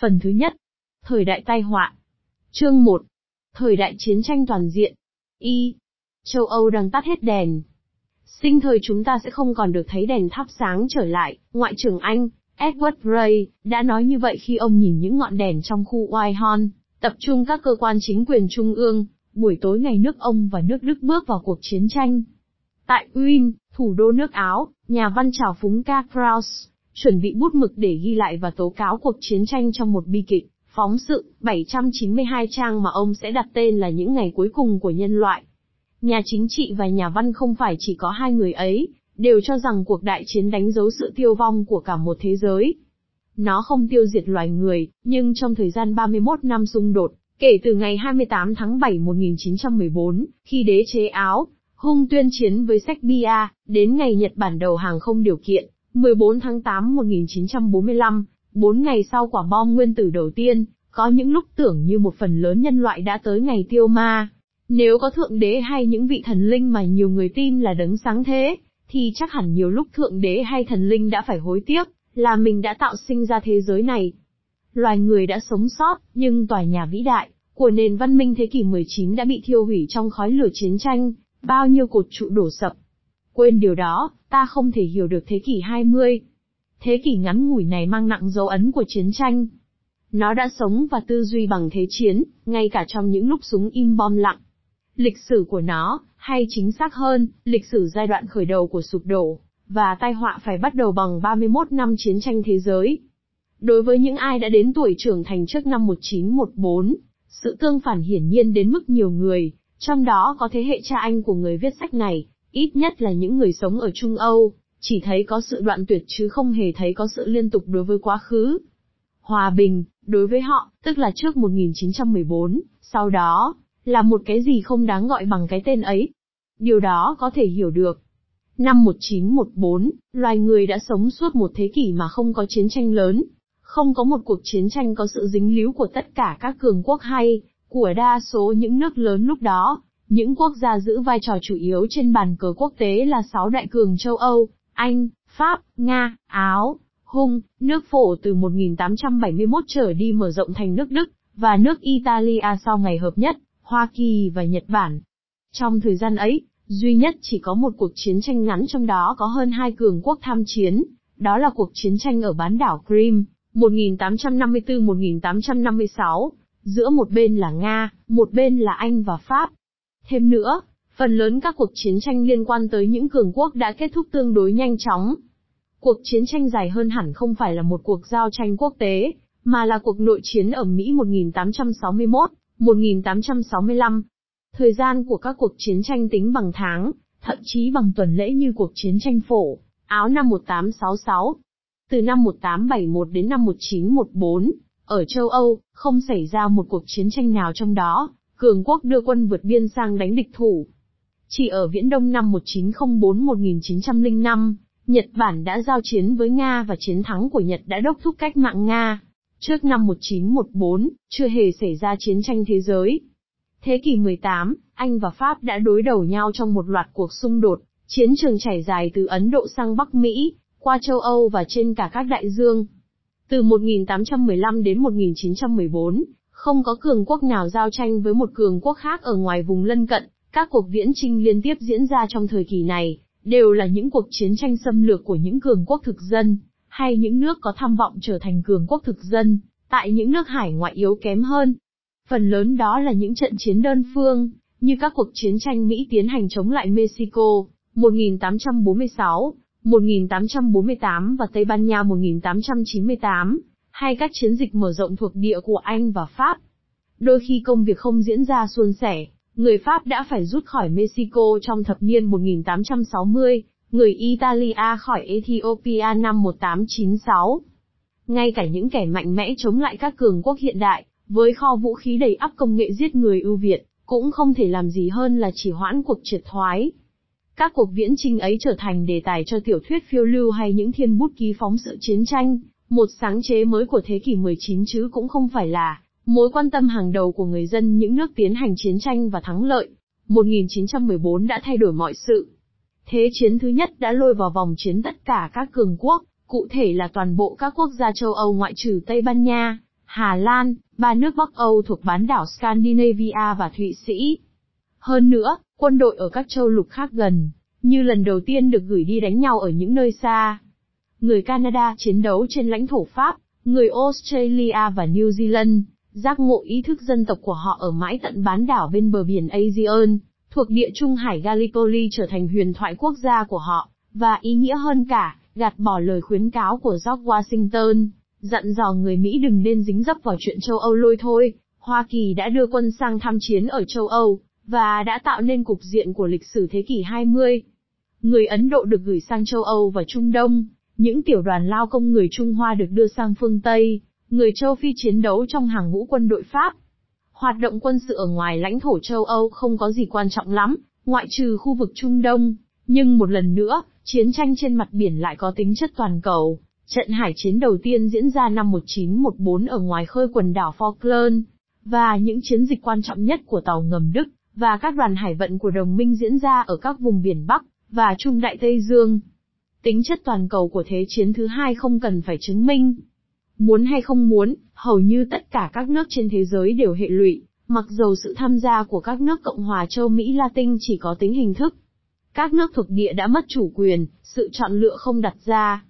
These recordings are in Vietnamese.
Phần thứ nhất. Thời đại tai họa. Chương 1. Thời đại chiến tranh toàn diện. Y. Châu Âu đang tắt hết đèn. Sinh thời chúng ta sẽ không còn được thấy đèn thắp sáng trở lại, Ngoại trưởng Anh, Edward Grey, đã nói như vậy khi ông nhìn những ngọn đèn trong khu Whitehall, tập trung các cơ quan chính quyền trung ương, buổi tối ngày nước ông và nước Đức bước vào cuộc chiến tranh. Tại Wien, thủ đô nước Áo, nhà văn trào phúng K. Kraus, chuẩn bị bút mực để ghi lại và tố cáo cuộc chiến tranh trong một bi kịch, phóng sự, 792 trang mà ông sẽ đặt tên là những ngày cuối cùng của nhân loại. Nhà chính trị và nhà văn không phải chỉ có hai người ấy, đều cho rằng cuộc đại chiến đánh dấu sự tiêu vong của cả một thế giới. Nó không tiêu diệt loài người, nhưng trong thời gian 31 năm xung đột, kể từ ngày 28 tháng 7 1914, khi đế chế Áo, hung tuyên chiến với Serbia, đến ngày Nhật Bản đầu hàng không điều kiện, 14 tháng 8 1945, 4 ngày sau quả bom nguyên tử đầu tiên, có những lúc tưởng như một phần lớn nhân loại đã tới ngày tiêu ma. Nếu có thượng đế hay những vị thần linh mà nhiều người tin là đấng sáng thế, thì chắc hẳn nhiều lúc thượng đế hay thần linh đã phải hối tiếc, là mình đã tạo sinh ra thế giới này. Loài người đã sống sót, nhưng tòa nhà vĩ đại, của nền văn minh thế kỷ 19 đã bị thiêu hủy trong khói lửa chiến tranh, bao nhiêu cột trụ đổ sập. Quên điều đó, ta không thể hiểu được thế kỷ 20. Thế kỷ ngắn ngủi này mang nặng dấu ấn của chiến tranh. Nó đã sống và tư duy bằng thế chiến, ngay cả trong những lúc súng im bom lặng. Lịch sử của nó, hay chính xác hơn, lịch sử giai đoạn khởi đầu của sụp đổ, và tai họa phải bắt đầu bằng 31 năm chiến tranh thế giới. Đối với những ai đã đến tuổi trưởng thành trước năm 1914, sự tương phản hiển nhiên đến mức nhiều người, trong đó có thế hệ cha anh của người viết sách này, ít nhất là những người sống ở Trung Âu, chỉ thấy có sự đoạn tuyệt chứ không hề thấy có sự liên tục đối với quá khứ. Hòa bình, đối với họ, tức là trước 1914, sau đó, là một cái gì không đáng gọi bằng cái tên ấy. Điều đó có thể hiểu được. Năm 1914, loài người đã sống suốt một thế kỷ mà không có chiến tranh lớn. Không có một cuộc chiến tranh có sự dính líu của tất cả các cường quốc hay, của đa số những nước lớn lúc đó. Những quốc gia giữ vai trò chủ yếu trên bàn cờ quốc tế là sáu đại cường châu Âu, Anh, Pháp, Nga, Áo, Hung, nước phổ từ 1871 trở đi mở rộng thành nước Đức, và nước Italia sau ngày hợp nhất, Hoa Kỳ và Nhật Bản. Trong thời gian ấy, duy nhất chỉ có một cuộc chiến tranh ngắn trong đó có hơn hai cường quốc tham chiến, đó là cuộc chiến tranh ở bán đảo Crimea, 1854-1856, giữa một bên là Nga, một bên là Anh và Pháp. Thêm nữa, phần lớn các cuộc chiến tranh liên quan tới những cường quốc đã kết thúc tương đối nhanh chóng. Cuộc chiến tranh dài hơn hẳn không phải là một cuộc giao tranh quốc tế, mà là cuộc nội chiến ở Mỹ 1861, 1865. Thời gian của các cuộc chiến tranh tính bằng tháng, thậm chí bằng tuần lễ như cuộc chiến tranh phổ, Áo năm 1866. Từ năm 1871 đến năm 1914, ở châu Âu, không xảy ra một cuộc chiến tranh nào trong đó, cường quốc đưa quân vượt biên sang đánh địch thủ. Chỉ ở Viễn Đông năm 1904-1905, Nhật Bản đã giao chiến với Nga và chiến thắng của Nhật đã đốc thúc cách mạng Nga. Trước năm 1914, chưa hề xảy ra chiến tranh thế giới. Thế kỷ 18, Anh và Pháp đã đối đầu nhau trong một loạt cuộc xung đột, chiến trường trải dài từ Ấn Độ sang Bắc Mỹ, qua châu Âu và trên cả các đại dương. Từ 1815 đến 1914, không có cường quốc nào giao tranh với một cường quốc khác ở ngoài vùng lân cận, các cuộc viễn trinh liên tiếp diễn ra trong thời kỳ này, đều là những cuộc chiến tranh xâm lược của những cường quốc thực dân, hay những nước có tham vọng trở thành cường quốc thực dân, tại những nước hải ngoại yếu kém hơn. Phần lớn đó là những trận chiến đơn phương, như các cuộc chiến tranh Mỹ tiến hành chống lại Mexico, 1846, 1848 và Tây Ban Nha 1898, hay các chiến dịch mở rộng thuộc địa của Anh và Pháp. Đôi khi công việc không diễn ra suôn sẻ, người Pháp đã phải rút khỏi Mexico trong thập niên 1860, người Italia khỏi Ethiopia năm 1896. Ngay cả những kẻ mạnh mẽ chống lại các cường quốc hiện đại, với kho vũ khí đầy ắp công nghệ giết người ưu việt, cũng không thể làm gì hơn là chỉ hoãn cuộc triệt thoái. Các cuộc viễn trinh ấy trở thành đề tài cho tiểu thuyết phiêu lưu hay những thiên bút ký phóng sự chiến tranh, một sáng chế mới của thế kỷ 19 chứ cũng không phải là mối quan tâm hàng đầu của người dân những nước tiến hành chiến tranh và thắng lợi. 1914 đã thay đổi mọi sự. Thế chiến thứ nhất đã lôi vào vòng chiến tất cả các cường quốc, cụ thể là toàn bộ các quốc gia châu Âu ngoại trừ Tây Ban Nha, Hà Lan, ba nước Bắc Âu thuộc bán đảo Scandinavia và Thụy Sĩ. Hơn nữa, quân đội ở các châu lục khác gần, như lần đầu tiên được gửi đi đánh nhau ở những nơi xa. Người Canada chiến đấu trên lãnh thổ Pháp, người Australia và New Zealand, giác ngộ ý thức dân tộc của họ ở mãi tận bán đảo bên bờ biển Aegean, thuộc địa Trung Hải Gallipoli trở thành huyền thoại quốc gia của họ, và ý nghĩa hơn cả, gạt bỏ lời khuyến cáo của George Washington, dặn dò người Mỹ đừng nên dính dấp vào chuyện châu Âu lôi thôi. Hoa Kỳ đã đưa quân sang tham chiến ở châu Âu, và đã tạo nên cục diện của lịch sử thế kỷ 20. Người Ấn Độ được gửi sang châu Âu và Trung Đông, những tiểu đoàn lao công người Trung Hoa được đưa sang phương Tây, người châu Phi chiến đấu trong hàng ngũ quân đội Pháp. Hoạt động quân sự ở ngoài lãnh thổ châu Âu không có gì quan trọng lắm, ngoại trừ khu vực Trung Đông, nhưng một lần nữa, chiến tranh trên mặt biển lại có tính chất toàn cầu. Trận hải chiến đầu tiên diễn ra năm 1914 ở ngoài khơi quần đảo Falkland, và những chiến dịch quan trọng nhất của tàu ngầm Đức, và các đoàn hải vận của đồng minh diễn ra ở các vùng biển Bắc, và Trung Đại Tây Dương. Tính chất toàn cầu của Thế chiến thứ hai không cần phải chứng minh. Muốn hay không muốn, hầu như tất cả các nước trên thế giới đều hệ lụy, mặc dầu sự tham gia của các nước Cộng hòa châu Mỹ Latin chỉ có tính hình thức. Các nước thuộc địa đã mất chủ quyền, sự chọn lựa không đặt ra.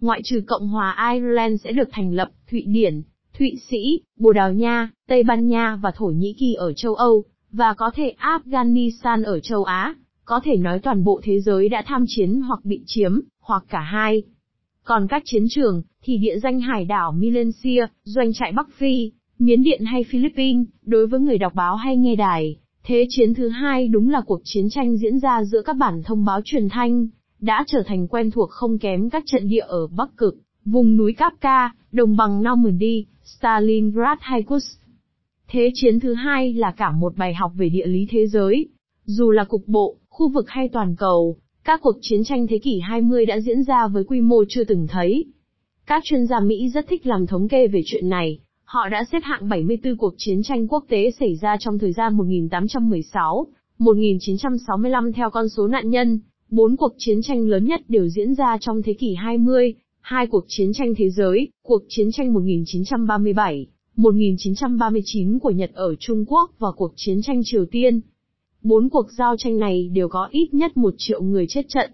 Ngoại trừ Cộng hòa Ireland sẽ được thành lập, Thụy Điển, Thụy Sĩ, Bồ Đào Nha, Tây Ban Nha và Thổ Nhĩ Kỳ ở châu Âu, và có thể Afghanistan ở châu Á, có thể nói toàn bộ thế giới đã tham chiến hoặc bị chiếm, hoặc cả hai. Còn các chiến trường, thì địa danh hải đảo Milencia, doanh trại Bắc Phi, Miến Điện hay Philippines, đối với người đọc báo hay nghe đài, thế chiến thứ hai đúng là cuộc chiến tranh diễn ra giữa các bản thông báo truyền thanh, đã trở thành quen thuộc không kém các trận địa ở Bắc Cực, vùng núi Kapka, đồng bằng Normandy, Stalingrad hay Kursk. Thế chiến thứ hai là cả một bài học về địa lý thế giới. Dù là cục bộ, khu vực hay toàn cầu, các cuộc chiến tranh thế kỷ 20 đã diễn ra với quy mô chưa từng thấy. Các chuyên gia Mỹ rất thích làm thống kê về chuyện này. Họ đã xếp hạng 74 cuộc chiến tranh quốc tế xảy ra trong thời gian 1816, 1965 theo con số nạn nhân. Bốn cuộc chiến tranh lớn nhất đều diễn ra trong thế kỷ 20, hai cuộc chiến tranh thế giới, cuộc chiến tranh 1937, 1939 của Nhật ở Trung Quốc và cuộc chiến tranh Triều Tiên. Bốn cuộc giao tranh này đều có ít nhất một triệu người chết trận.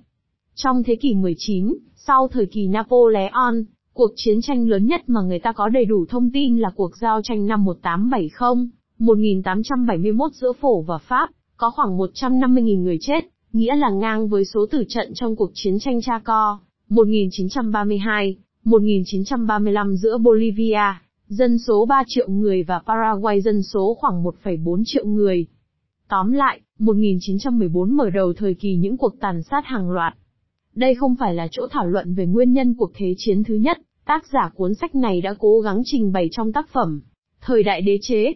Trong thế kỷ 19, sau thời kỳ Napoleon, cuộc chiến tranh lớn nhất mà người ta có đầy đủ thông tin là cuộc giao tranh năm 1870, 1871 giữa Phổ và Pháp, có khoảng 150.000 người chết, nghĩa là ngang với số tử trận trong cuộc chiến tranh Chaco, 1932, 1935 giữa Bolivia, dân số 3 triệu người và Paraguay dân số khoảng 1,4 triệu người. Tóm lại, 1914 mở đầu thời kỳ những cuộc tàn sát hàng loạt. Đây không phải là chỗ thảo luận về nguyên nhân cuộc thế chiến thứ nhất, tác giả cuốn sách này đã cố gắng trình bày trong tác phẩm. Thời đại đế chế.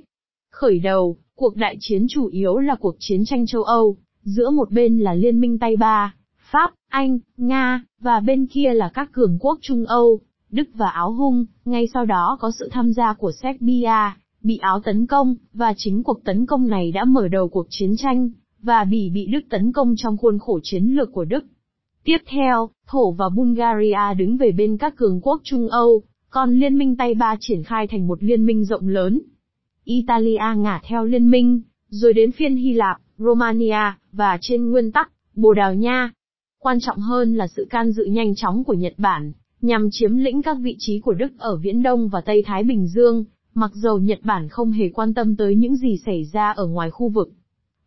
Khởi đầu, cuộc đại chiến chủ yếu là cuộc chiến tranh châu Âu, giữa một bên là Liên minh Tây Ba, Pháp, Anh, Nga, và bên kia là các cường quốc Trung Âu, Đức và Áo Hung, ngay sau đó có sự tham gia của Serbia, bị Áo tấn công, và chính cuộc tấn công này đã mở đầu cuộc chiến tranh, và Bỉ bị Đức tấn công trong khuôn khổ chiến lược của Đức. Tiếp theo, Thổ và Bulgaria đứng về bên các cường quốc Trung Âu, còn Liên minh Tây Ba triển khai thành một liên minh rộng lớn. Italia ngả theo liên minh, rồi đến phiên Hy Lạp, Romania, và trên nguyên tắc, Bồ Đào Nha. Quan trọng hơn là sự can dự nhanh chóng của Nhật Bản, nhằm chiếm lĩnh các vị trí của Đức ở Viễn Đông và Tây Thái Bình Dương, mặc dầu Nhật Bản không hề quan tâm tới những gì xảy ra ở ngoài khu vực.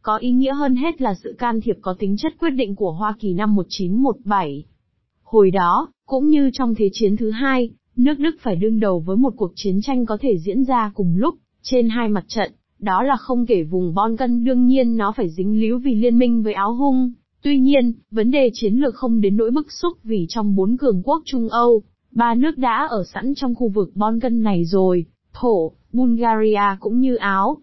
Có ý nghĩa hơn hết là sự can thiệp có tính chất quyết định của Hoa Kỳ năm 1917. Hồi đó, cũng như trong Thế chiến thứ hai, nước Đức phải đương đầu với một cuộc chiến tranh có thể diễn ra cùng lúc, trên hai mặt trận, đó là không kể vùng Bon Cân đương nhiên nó phải dính líu vì liên minh với áo hung. Tuy nhiên, vấn đề chiến lược không đến nỗi bức xúc vì trong bốn cường quốc Trung Âu, ba nước đã ở sẵn trong khu vực Bon Cân này rồi, Thổ, Bulgaria cũng như Áo.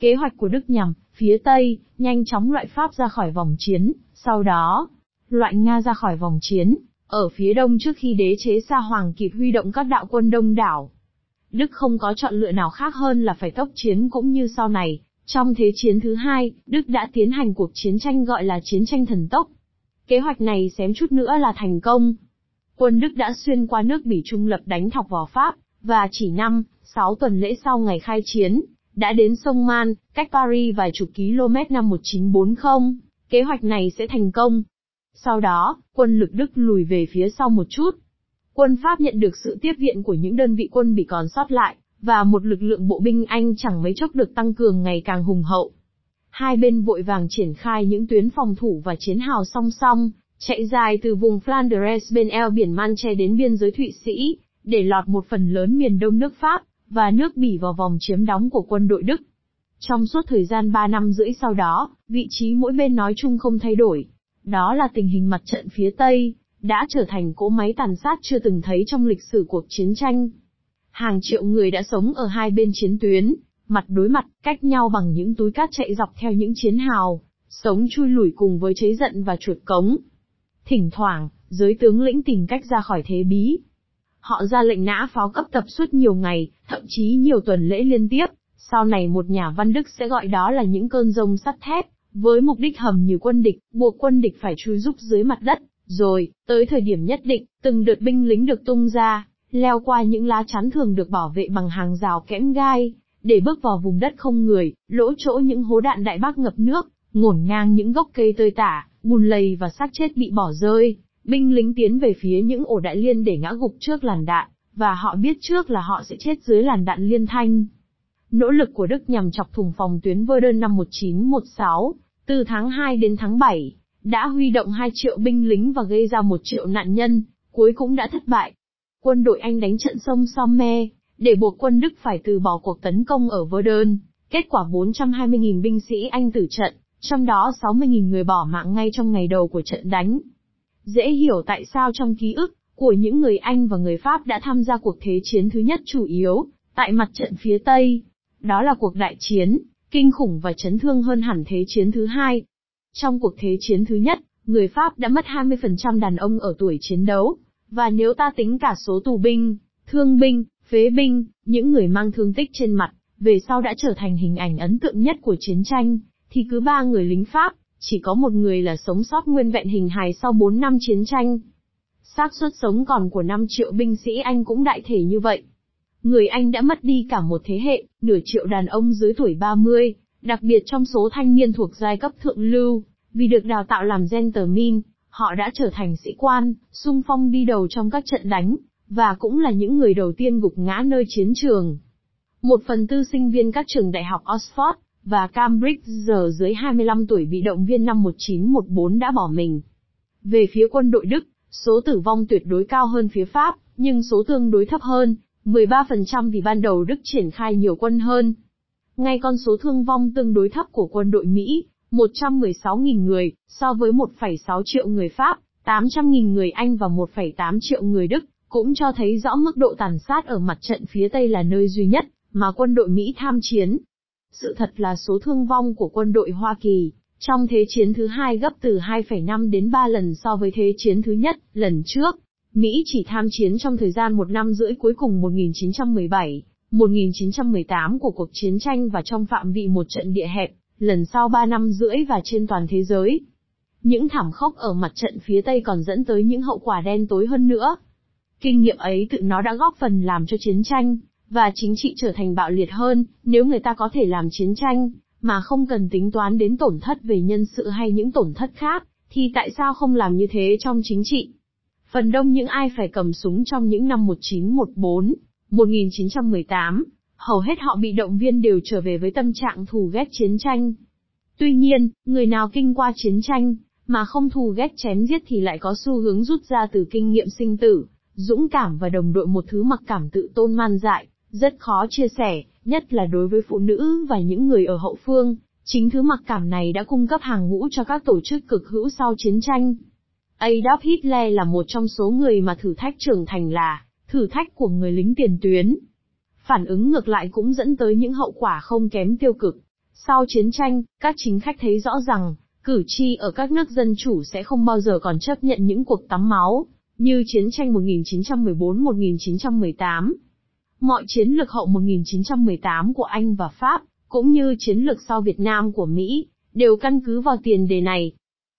Kế hoạch của Đức nhằm, phía Tây, nhanh chóng loại Pháp ra khỏi vòng chiến, sau đó, loại Nga ra khỏi vòng chiến, ở phía đông trước khi đế chế Sa Hoàng kịp huy động các đạo quân đông đảo. Đức không có chọn lựa nào khác hơn là phải tốc chiến cũng như sau này, trong Thế chiến thứ hai, Đức đã tiến hành cuộc chiến tranh gọi là chiến tranh thần tốc. Kế hoạch này xém chút nữa là thành công. Quân Đức đã xuyên qua nước Bỉ Trung lập đánh thọc vào Pháp, và chỉ 5, 6 tuần lễ sau ngày khai chiến, đã đến sông Man, cách Paris vài chục km năm 1940, kế hoạch này sẽ thành công. Sau đó, quân lực Đức lùi về phía sau một chút. Quân Pháp nhận được sự tiếp viện của những đơn vị quân bị còn sót lại, và một lực lượng bộ binh Anh chẳng mấy chốc được tăng cường ngày càng hùng hậu. Hai bên vội vàng triển khai những tuyến phòng thủ và chiến hào song song, chạy dài từ vùng Flanders bên eo biển Manche đến biên giới Thụy Sĩ, để lọt một phần lớn miền đông nước Pháp, và nước Bỉ vào vòng chiếm đóng của quân đội Đức. Trong suốt thời gian 3 năm rưỡi sau đó, vị trí mỗi bên nói chung không thay đổi. Đó là tình hình mặt trận phía Tây, đã trở thành cỗ máy tàn sát chưa từng thấy trong lịch sử cuộc chiến tranh. Hàng triệu người đã sống ở hai bên chiến tuyến, mặt đối mặt, cách nhau bằng những túi cát chạy dọc theo những chiến hào, sống chui lủi cùng với chế giận và chuột cống. Thỉnh thoảng, giới tướng lĩnh tìm cách ra khỏi thế bí. Họ ra lệnh nã pháo cấp tập suốt nhiều ngày, thậm chí nhiều tuần lễ liên tiếp, sau này một nhà văn Đức sẽ gọi đó là những cơn rông sắt thép, với mục đích hầm như quân địch, buộc quân địch phải chui rúc dưới mặt đất, rồi, tới thời điểm nhất định, từng đợt binh lính được tung ra, leo qua những lá chắn thường được bảo vệ bằng hàng rào kẽm gai, để bước vào vùng đất không người, lỗ chỗ những hố đạn đại bác ngập nước, ngổn ngang những gốc cây tơi tả, bùn lầy và xác chết bị bỏ rơi, binh lính tiến về phía những ổ đại liên để ngã gục trước làn đạn, và họ biết trước là họ sẽ chết dưới làn đạn liên thanh. Nỗ lực của Đức nhằm chọc thủng phòng tuyến Verdun năm 1916, từ tháng 2 đến tháng 7, đã huy động 2 triệu binh lính và gây ra 1 triệu nạn nhân, cuối cũng đã thất bại. Quân đội Anh đánh trận sông Somme, để buộc quân Đức phải từ bỏ cuộc tấn công ở Verdun. Kết quả 420.000 binh sĩ Anh tử trận, trong đó 60.000 người bỏ mạng ngay trong ngày đầu của trận đánh. Dễ hiểu tại sao trong ký ức của những người Anh và người Pháp đã tham gia cuộc thế chiến thứ nhất chủ yếu, tại mặt trận phía Tây. Đó là cuộc đại chiến, kinh khủng và chấn thương hơn hẳn thế chiến thứ hai. Trong cuộc thế chiến thứ nhất, người Pháp đã mất 20% đàn ông ở tuổi chiến đấu, và nếu ta tính cả số tù binh, thương binh, phế binh, những người mang thương tích trên mặt, về sau đã trở thành hình ảnh ấn tượng nhất của chiến tranh, thì cứ ba người lính Pháp, chỉ có một người là sống sót nguyên vẹn hình hài sau 4 năm chiến tranh. xác suất sống còn của 5 triệu binh sĩ Anh cũng đại thể như vậy. Người Anh đã mất đi cả một thế hệ, nửa triệu đàn ông dưới tuổi 30, đặc biệt trong số thanh niên thuộc giai cấp thượng lưu, vì được đào tạo làm gentleman, họ đã trở thành sĩ quan, sung phong đi đầu trong các trận đánh, và cũng là những người đầu tiên gục ngã nơi chiến trường. Một phần tư sinh viên các trường đại học Oxford và Cambridge giờ dưới 25 tuổi bị động viên năm 1914 đã bỏ mình. Về phía quân đội Đức, số tử vong tuyệt đối cao hơn phía Pháp, nhưng số tương đối thấp hơn, 13% vì ban đầu Đức triển khai nhiều quân hơn. Ngay con số thương vong tương đối thấp của quân đội Mỹ, 116.000 người, so với 1,6 triệu người Pháp, 800.000 người Anh và 1,8 triệu người Đức, cũng cho thấy rõ mức độ tàn sát ở mặt trận phía Tây là nơi duy nhất mà quân đội Mỹ tham chiến. Sự thật là số thương vong của quân đội Hoa Kỳ trong Thế chiến thứ hai gấp từ 2,5 đến 3 lần so với Thế chiến thứ nhất, lần trước. Mỹ chỉ tham chiến trong thời gian một năm rưỡi cuối cùng 1917, 1918 của cuộc chiến tranh và trong phạm vị một trận địa hẹp, lần sau 3 năm rưỡi và trên toàn thế giới. Những thảm khốc ở mặt trận phía Tây còn dẫn tới những hậu quả đen tối hơn nữa. Kinh nghiệm ấy tự nó đã góp phần làm cho chiến tranh, và chính trị trở thành bạo liệt hơn, nếu người ta có thể làm chiến tranh, mà không cần tính toán đến tổn thất về nhân sự hay những tổn thất khác, thì tại sao không làm như thế trong chính trị? Phần đông những ai phải cầm súng trong những năm 1914, 1918, hầu hết họ bị động viên đều trở về với tâm trạng thù ghét chiến tranh. Tuy nhiên, người nào kinh qua chiến tranh, mà không thù ghét chém giết thì lại có xu hướng rút ra từ kinh nghiệm sinh tử, dũng cảm và đồng đội một thứ mặc cảm tự tôn man dại, rất khó chia sẻ, nhất là đối với phụ nữ và những người ở hậu phương. Chính thứ mặc cảm này đã cung cấp hàng ngũ cho các tổ chức cực hữu sau chiến tranh. Adolf Hitler là một trong số người mà thử thách trưởng thành là thử thách của người lính tiền tuyến. Phản ứng ngược lại cũng dẫn tới những hậu quả không kém tiêu cực. Sau chiến tranh, các chính khách thấy rõ rằng, cử tri ở các nước dân chủ sẽ không bao giờ còn chấp nhận những cuộc tắm máu, như chiến tranh 1914-1918. Mọi chiến lược hậu 1918 của Anh và Pháp, cũng như chiến lược sau Việt Nam của Mỹ, đều căn cứ vào tiền đề này.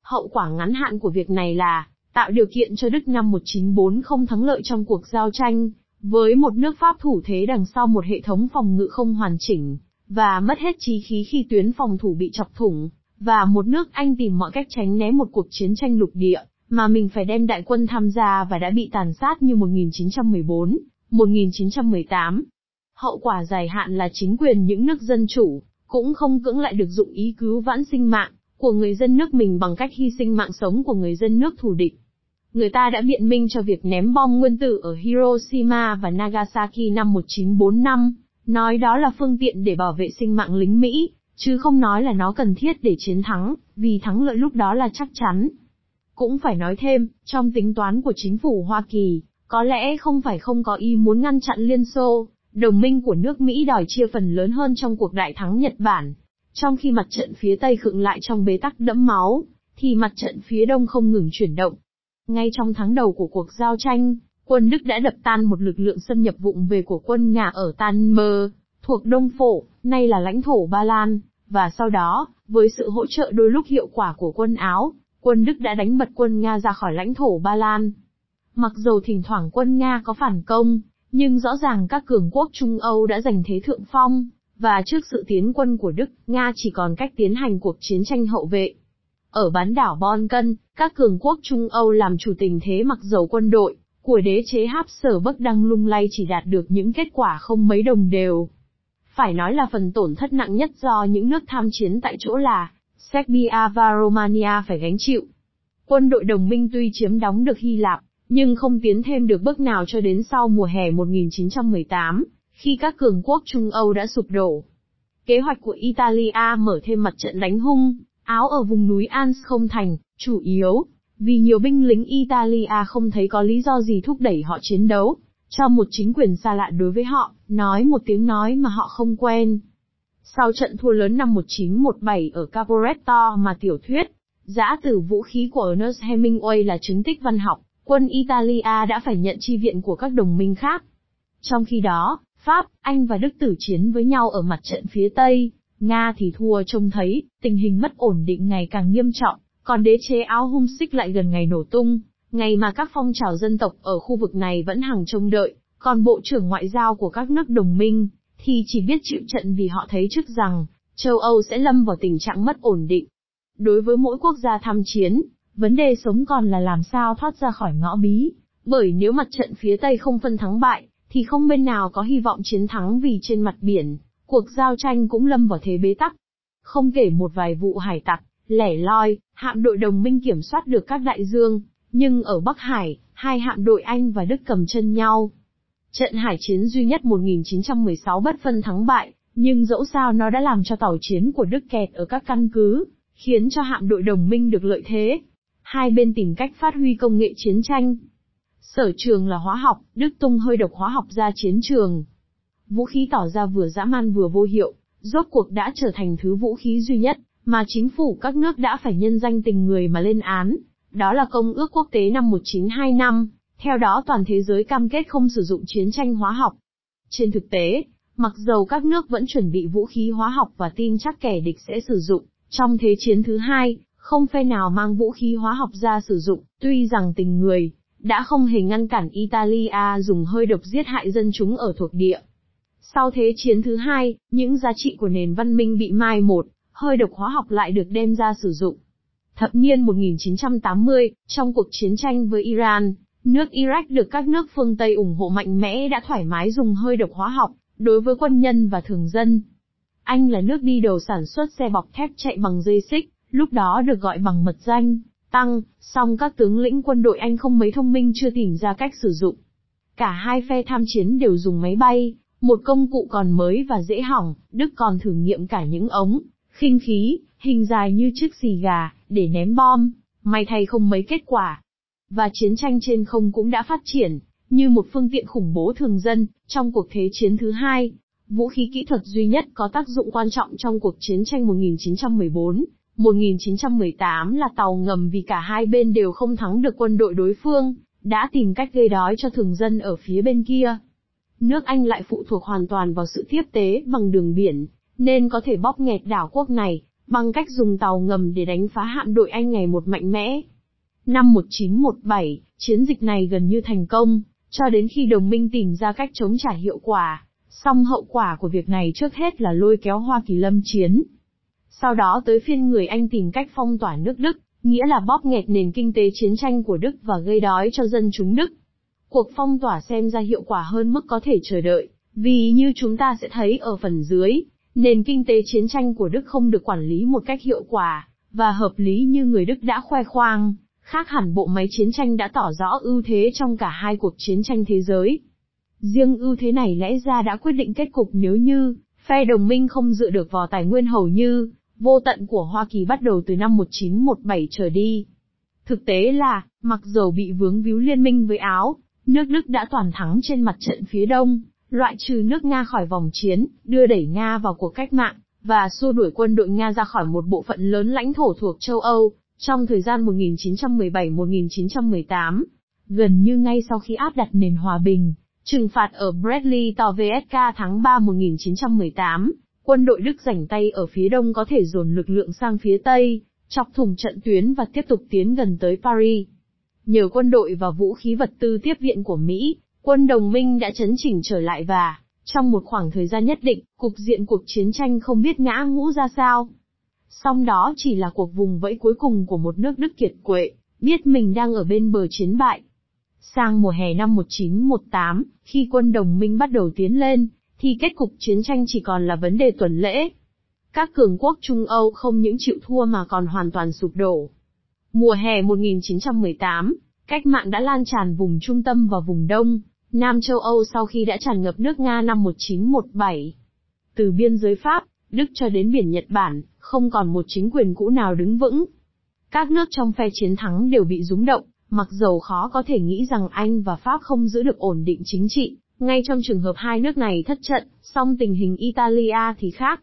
Hậu quả ngắn hạn của việc này là, tạo điều kiện cho Đức năm 1940 thắng lợi trong cuộc giao tranh, Với một nước Pháp thủ thế đằng sau một hệ thống phòng ngự không hoàn chỉnh, và mất hết trí khí khi tuyến phòng thủ bị chọc thủng, và một nước Anh tìm mọi cách tránh né một cuộc chiến tranh lục địa, mà mình phải đem đại quân tham gia và đã bị tàn sát như 1914, 1918. Hậu quả dài hạn là chính quyền những nước dân chủ, cũng không cưỡng lại được dụng ý cứu vãn sinh mạng của người dân nước mình bằng cách hy sinh mạng sống của người dân nước thù địch. Người ta đã biện minh cho việc ném bom nguyên tử ở Hiroshima và Nagasaki năm 1945, nói đó là phương tiện để bảo vệ sinh mạng lính Mỹ, chứ không nói là nó cần thiết để chiến thắng, vì thắng lợi lúc đó là chắc chắn. Cũng phải nói thêm, trong tính toán của chính phủ Hoa Kỳ, có lẽ không phải không có ý muốn ngăn chặn Liên Xô, đồng minh của nước Mỹ đòi chia phần lớn hơn trong cuộc đại thắng Nhật Bản. Trong khi mặt trận phía Tây khựng lại trong bế tắc đẫm máu, thì mặt trận phía Đông không ngừng chuyển động. Ngay trong tháng đầu của cuộc giao tranh, quân Đức đã đập tan một lực lượng xâm nhập vụng về của quân Nga ở Tan Mơ, thuộc Đông Phổ, nay là lãnh thổ Ba Lan, và sau đó, với sự hỗ trợ đôi lúc hiệu quả của quân Áo, quân Đức đã đánh bật quân Nga ra khỏi lãnh thổ Ba Lan. Mặc dù thỉnh thoảng quân Nga có phản công, nhưng rõ ràng các cường quốc Trung Âu đã giành thế thượng phong, và trước sự tiến quân của Đức, Nga chỉ còn cách tiến hành cuộc chiến tranh hậu vệ. Ở bán đảo Balkan, các cường quốc Trung Âu làm chủ tình thế mặc dầu quân đội của đế chế Háp Sở Bắc đang lung lay chỉ đạt được những kết quả không mấy đồng đều. Phải nói là phần tổn thất nặng nhất do những nước tham chiến tại chỗ là Serbia và Romania phải gánh chịu. Quân đội đồng minh tuy chiếm đóng được Hy Lạp, nhưng không tiến thêm được bước nào cho đến sau mùa hè 1918, khi các cường quốc Trung Âu đã sụp đổ. Kế hoạch của Italia mở thêm mặt trận đánh hung, áo ở vùng núi Alps không thành, chủ yếu, vì nhiều binh lính Italia không thấy có lý do gì thúc đẩy họ chiến đấu, cho một chính quyền xa lạ đối với họ, nói một tiếng nói mà họ không quen. Sau trận thua lớn năm 1917 ở Caporetto mà tiểu thuyết, giã tử vũ khí của Ernest Hemingway là chứng tích văn học, quân Italia đã phải nhận chi viện của các đồng minh khác. Trong khi đó, Pháp, Anh và Đức tử chiến với nhau ở mặt trận phía Tây, Nga thì thua trông thấy, tình hình mất ổn định ngày càng nghiêm trọng, còn đế chế áo hung xích lại gần ngày nổ tung, ngày mà các phong trào dân tộc ở khu vực này vẫn hàng trông đợi, còn bộ trưởng ngoại giao của các nước đồng minh, thì chỉ biết chịu trận vì họ thấy trước rằng, châu Âu sẽ lâm vào tình trạng mất ổn định. Đối với mỗi quốc gia tham chiến, vấn đề sống còn là làm sao thoát ra khỏi ngõ bí, bởi nếu mặt trận phía Tây không phân thắng bại, thì không bên nào có hy vọng chiến thắng vì trên mặt biển, cuộc giao tranh cũng lâm vào thế bế tắc. Không kể một vài vụ hải tặc, lẻ loi, hạm đội đồng minh kiểm soát được các đại dương, nhưng ở Bắc Hải, hai hạm đội Anh và Đức cầm chân nhau. Trận hải chiến duy nhất 1916 bất phân thắng bại, nhưng dẫu sao nó đã làm cho tàu chiến của Đức kẹt ở các căn cứ, khiến cho hạm đội đồng minh được lợi thế. Hai bên tìm cách phát huy công nghệ chiến tranh. Sở trường là hóa học, Đức tung hơi độc hóa học ra chiến trường. Vũ khí tỏ ra vừa dã man vừa vô hiệu, rốt cuộc đã trở thành thứ vũ khí duy nhất, mà chính phủ các nước đã phải nhân danh tình người mà lên án. Đó là Công ước Quốc tế năm 1925, theo đó toàn thế giới cam kết không sử dụng chiến tranh hóa học. Trên thực tế, mặc dầu các nước vẫn chuẩn bị vũ khí hóa học và tin chắc kẻ địch sẽ sử dụng, trong Thế chiến thứ hai, không phe nào mang vũ khí hóa học ra sử dụng, tuy rằng tình người, đã không hề ngăn cản Italia dùng hơi độc giết hại dân chúng ở thuộc địa. Sau Thế chiến thứ hai, những giá trị của nền văn minh bị mai một, hơi độc hóa học lại được đem ra sử dụng. Thập niên 1980, trong cuộc chiến tranh với Iran, nước Iraq được các nước phương Tây ủng hộ mạnh mẽ đã thoải mái dùng hơi độc hóa học, đối với quân nhân và thường dân. Anh là nước đi đầu sản xuất xe bọc thép chạy bằng dây xích, lúc đó được gọi bằng mật danh, tăng, song các tướng lĩnh quân đội Anh không mấy thông minh chưa tìm ra cách sử dụng. Cả hai phe tham chiến đều dùng máy bay, một công cụ còn mới và dễ hỏng, Đức còn thử nghiệm cả những ống, khinh khí, hình dài như chiếc xì gà, để ném bom, may thay không mấy kết quả. Và chiến tranh trên không cũng đã phát triển, như một phương tiện khủng bố thường dân, trong cuộc thế chiến thứ hai. Vũ khí kỹ thuật duy nhất có tác dụng quan trọng trong cuộc chiến tranh 1914, 1918 là tàu ngầm vì cả hai bên đều không thắng được quân đội đối phương, đã tìm cách gây đói cho thường dân ở phía bên kia. Nước Anh lại phụ thuộc hoàn toàn vào sự tiếp tế bằng đường biển, nên có thể bóp nghẹt đảo quốc này, bằng cách dùng tàu ngầm để đánh phá hạm đội Anh ngày một mạnh mẽ. Năm 1917, chiến dịch này gần như thành công, cho đến khi đồng minh tìm ra cách chống trả hiệu quả. Song hậu quả của việc này trước hết là lôi kéo Hoa Kỳ lâm chiến. Sau đó tới phiên người Anh tìm cách phong tỏa nước Đức, nghĩa là bóp nghẹt nền kinh tế chiến tranh của Đức và gây đói cho dân chúng Đức. Cuộc phong tỏa xem ra hiệu quả hơn mức có thể chờ đợi, vì như chúng ta sẽ thấy ở phần dưới, nền kinh tế chiến tranh của Đức không được quản lý một cách hiệu quả, và hợp lý như người Đức đã khoe khoang, khác hẳn bộ máy chiến tranh đã tỏ rõ ưu thế trong cả hai cuộc chiến tranh thế giới. Riêng ưu thế này lẽ ra đã quyết định kết cục nếu như, phe đồng minh không dựa được vào tài nguyên hầu như, vô tận của Hoa Kỳ bắt đầu từ năm 1917 trở đi. Thực tế là, mặc dầu bị vướng víu liên minh với Áo, nước Đức đã toàn thắng trên mặt trận phía đông, loại trừ nước Nga khỏi vòng chiến, đưa đẩy Nga vào cuộc cách mạng, và xua đuổi quân đội Nga ra khỏi một bộ phận lớn lãnh thổ thuộc châu Âu, trong thời gian 1917-1918. Gần như ngay sau khi áp đặt nền hòa bình, trừng phạt ở Bradley to VSK tháng 3 1918, quân đội Đức rảnh tay ở phía đông có thể dồn lực lượng sang phía tây, chọc thủng trận tuyến và tiếp tục tiến gần tới Paris. Nhờ quân đội và vũ khí vật tư tiếp viện của Mỹ, quân đồng minh đã chấn chỉnh trở lại và, trong một khoảng thời gian nhất định, cục diện cuộc chiến tranh không biết ngã ngũ ra sao. Song đó chỉ là cuộc vùng vẫy cuối cùng của một nước Đức kiệt quệ, biết mình đang ở bên bờ chiến bại. Sang mùa hè năm 1918, khi quân đồng minh bắt đầu tiến lên, thì kết cục chiến tranh chỉ còn là vấn đề tuần lễ. Các cường quốc Trung Âu không những chịu thua mà còn hoàn toàn sụp đổ. Mùa hè 1918, cách mạng đã lan tràn vùng trung tâm và vùng đông, Nam châu Âu sau khi đã tràn ngập nước Nga năm 1917. Từ biên giới Pháp, Đức cho đến biển Nhật Bản, không còn một chính quyền cũ nào đứng vững. Các nước trong phe chiến thắng đều bị rúng động, mặc dầu khó có thể nghĩ rằng Anh và Pháp không giữ được ổn định chính trị, ngay trong trường hợp hai nước này thất trận, song tình hình Italia thì khác.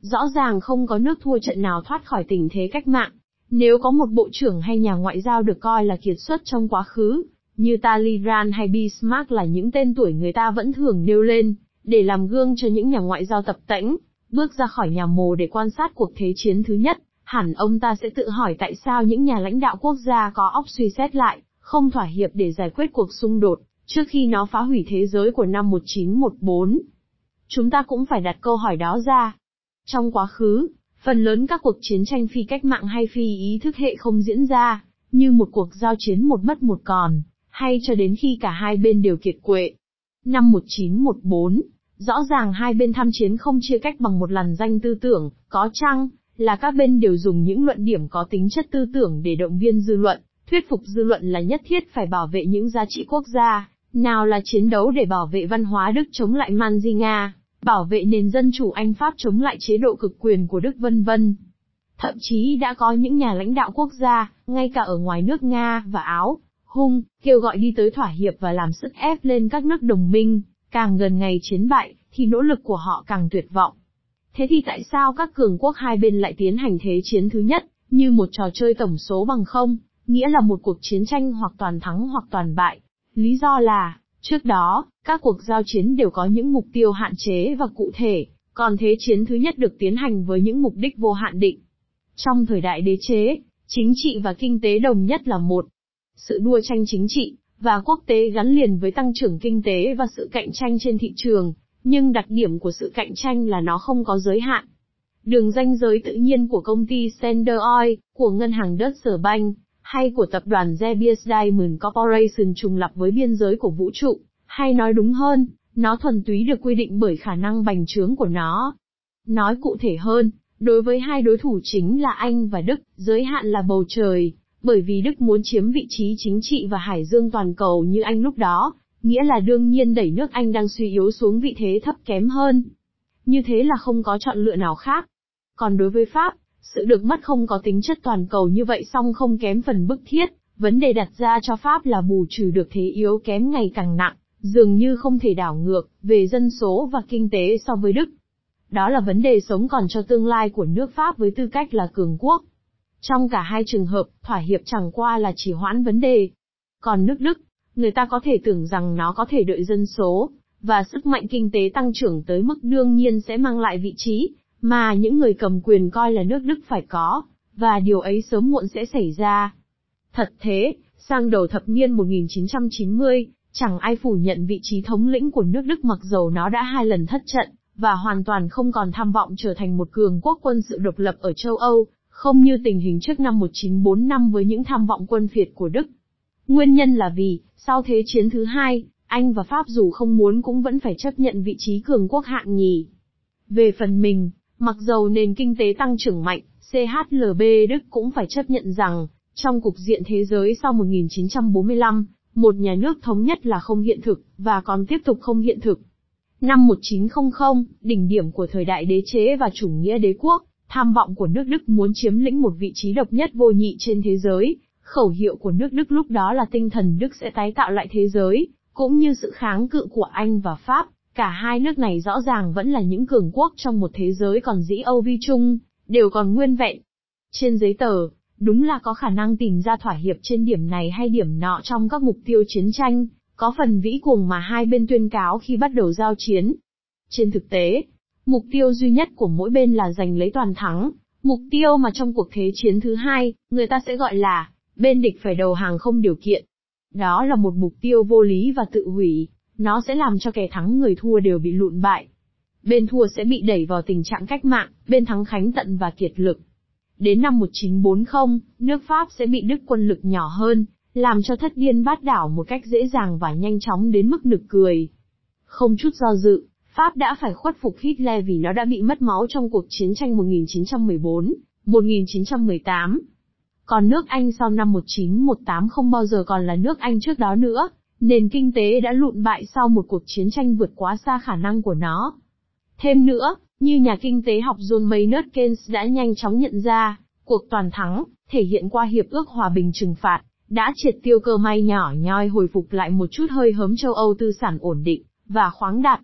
Rõ ràng không có nước thua trận nào thoát khỏi tình thế cách mạng. Nếu có một bộ trưởng hay nhà ngoại giao được coi là kiệt xuất trong quá khứ, như Talleyrand hay Bismarck là những tên tuổi người ta vẫn thường nêu lên, để làm gương cho những nhà ngoại giao tập tễnh, bước ra khỏi nhà mồ để quan sát cuộc thế chiến thứ nhất, hẳn ông ta sẽ tự hỏi tại sao những nhà lãnh đạo quốc gia có óc suy xét lại, không thỏa hiệp để giải quyết cuộc xung đột, trước khi nó phá hủy thế giới của năm 1914. Chúng ta cũng phải đặt câu hỏi đó ra. Trong quá khứ, phần lớn các cuộc chiến tranh phi cách mạng hay phi ý thức hệ không diễn ra, như một cuộc giao chiến một mất một còn, hay cho đến khi cả hai bên đều kiệt quệ. Năm 1914, rõ ràng hai bên tham chiến không chia cách bằng một làn danh tư tưởng, có chăng, là các bên đều dùng những luận điểm có tính chất tư tưởng để động viên dư luận, thuyết phục dư luận là nhất thiết phải bảo vệ những giá trị quốc gia, nào là chiến đấu để bảo vệ văn hóa Đức chống lại Man Di Nga, bảo vệ nền dân chủ Anh Pháp chống lại chế độ cực quyền của Đức vân vân. Thậm chí đã có những nhà lãnh đạo quốc gia, ngay cả ở ngoài nước Nga và Áo, hung, kêu gọi đi tới thỏa hiệp và làm sức ép lên các nước đồng minh, càng gần ngày chiến bại, thì nỗ lực của họ càng tuyệt vọng. Thế thì tại sao các cường quốc hai bên lại tiến hành thế chiến thứ nhất, như một trò chơi tổng số bằng không, nghĩa là một cuộc chiến tranh hoặc toàn thắng hoặc toàn bại? Lý do là, trước đó, các cuộc giao chiến đều có những mục tiêu hạn chế và cụ thể, còn thế chiến thứ nhất được tiến hành với những mục đích vô hạn định. Trong thời đại đế chế, chính trị và kinh tế đồng nhất là một, sự đua tranh chính trị và quốc tế gắn liền với tăng trưởng kinh tế và sự cạnh tranh trên thị trường, nhưng đặc điểm của sự cạnh tranh là nó không có giới hạn. Đường ranh giới tự nhiên của công ty Standard Oil, của ngân hàng Deutsche Bank, hay của tập đoàn Zebius Diamond Corporation trùng lập với biên giới của vũ trụ, hay nói đúng hơn, nó thuần túy được quy định bởi khả năng bành trướng của nó. Nói cụ thể hơn, đối với hai đối thủ chính là Anh và Đức, giới hạn là bầu trời, bởi vì Đức muốn chiếm vị trí chính trị và hải dương toàn cầu như Anh lúc đó, nghĩa là đương nhiên đẩy nước Anh đang suy yếu xuống vị thế thấp kém hơn. Như thế là không có chọn lựa nào khác. Còn đối với Pháp, sự được mất không có tính chất toàn cầu như vậy song không kém phần bức thiết, vấn đề đặt ra cho Pháp là bù trừ được thế yếu kém ngày càng nặng, dường như không thể đảo ngược, về dân số và kinh tế so với Đức. Đó là vấn đề sống còn cho tương lai của nước Pháp với tư cách là cường quốc. Trong cả hai trường hợp, thỏa hiệp chẳng qua là chỉ hoãn vấn đề. Còn nước Đức, người ta có thể tưởng rằng nó có thể đợi dân số, và sức mạnh kinh tế tăng trưởng tới mức đương nhiên sẽ mang lại vị trí, mà những người cầm quyền coi là nước Đức phải có, và điều ấy sớm muộn sẽ xảy ra. Thật thế, sang đầu thập niên 1990, Chẳng ai phủ nhận vị trí thống lĩnh của nước Đức mặc dầu nó đã hai lần thất trận, và hoàn toàn không còn tham vọng trở thành một cường quốc quân sự độc lập ở châu Âu, không như tình hình trước năm 1945 với những tham vọng quân phiệt của Đức. Nguyên nhân là vì, sau Thế chiến thứ hai, Anh và Pháp dù không muốn cũng vẫn phải chấp nhận vị trí cường quốc hạng nhì. Về phần mình, mặc dầu nền kinh tế tăng trưởng mạnh, CHLB Đức cũng phải chấp nhận rằng, trong cục diện thế giới sau 1945, một nhà nước thống nhất là không hiện thực, và còn tiếp tục không hiện thực. Năm 1900, đỉnh điểm của thời đại đế chế và chủ nghĩa đế quốc, tham vọng của nước Đức muốn chiếm lĩnh một vị trí độc nhất vô nhị trên thế giới, khẩu hiệu của nước Đức lúc đó là tinh thần Đức sẽ tái tạo lại thế giới, cũng như sự kháng cự của Anh và Pháp, cả hai nước này rõ ràng vẫn là những cường quốc trong một thế giới còn dĩ Âu vi chung, đều còn nguyên vẹn. Trên giấy tờ, đúng là có khả năng tìm ra thỏa hiệp trên điểm này hay điểm nọ trong các mục tiêu chiến tranh, có phần vĩ cuồng mà hai bên tuyên cáo khi bắt đầu giao chiến. Trên thực tế, mục tiêu duy nhất của mỗi bên là giành lấy toàn thắng, mục tiêu mà trong cuộc thế chiến thứ hai, người ta sẽ gọi là, bên địch phải đầu hàng không điều kiện. Đó là một mục tiêu vô lý và tự hủy, nó sẽ làm cho kẻ thắng người thua đều bị lụn bại. Bên thua sẽ bị đẩy vào tình trạng cách mạng, bên thắng khánh tận và kiệt lực. Đến năm 1940, nước Pháp sẽ bị Đức quân lực nhỏ hơn, làm cho thất điên bát đảo một cách dễ dàng và nhanh chóng đến mức nực cười. Không chút do dự, Pháp đã phải khuất phục Hitler vì nó đã bị mất máu trong cuộc chiến tranh 1914-1918. Còn nước Anh sau năm 1918 không bao giờ còn là nước Anh trước đó nữa, nền kinh tế đã lụn bại sau một cuộc chiến tranh vượt quá xa khả năng của nó. Thêm nữa, như nhà kinh tế học John Maynard Keynes đã nhanh chóng nhận ra, cuộc toàn thắng, thể hiện qua Hiệp ước Hòa bình trừng phạt, đã triệt tiêu cơ may nhỏ nhoi hồi phục lại một chút hơi hớm châu Âu tư sản ổn định, và khoáng đạt.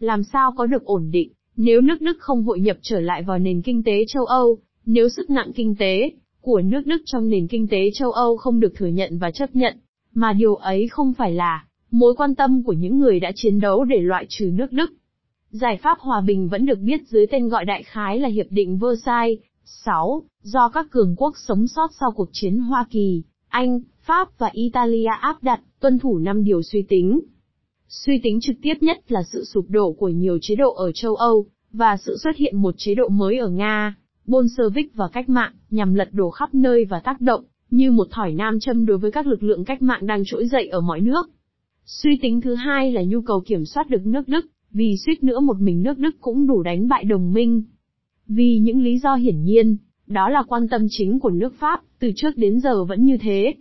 Làm sao có được ổn định, nếu nước Đức không hội nhập trở lại vào nền kinh tế châu Âu, nếu sức nặng kinh tế của nước Đức trong nền kinh tế châu Âu không được thừa nhận và chấp nhận, mà điều ấy không phải là mối quan tâm của những người đã chiến đấu để loại trừ nước Đức. Giải pháp hòa bình vẫn được biết dưới tên gọi đại khái là Hiệp định Versailles. 6. Do các cường quốc sống sót sau cuộc chiến Hoa Kỳ, Anh, Pháp và Italia áp đặt, tuân thủ năm điều suy tính. Suy tính trực tiếp nhất là sự sụp đổ của nhiều chế độ ở châu Âu, và sự xuất hiện một chế độ mới ở Nga, Bolshevik và cách mạng, nhằm lật đổ khắp nơi và tác động, như một thỏi nam châm đối với các lực lượng cách mạng đang trỗi dậy ở mọi nước. Suy tính thứ hai là nhu cầu kiểm soát được nước Đức, vì suýt nữa một mình nước Đức cũng đủ đánh bại đồng minh. Vì những lý do hiển nhiên, đó là quan tâm chính của nước Pháp, từ trước đến giờ vẫn như thế.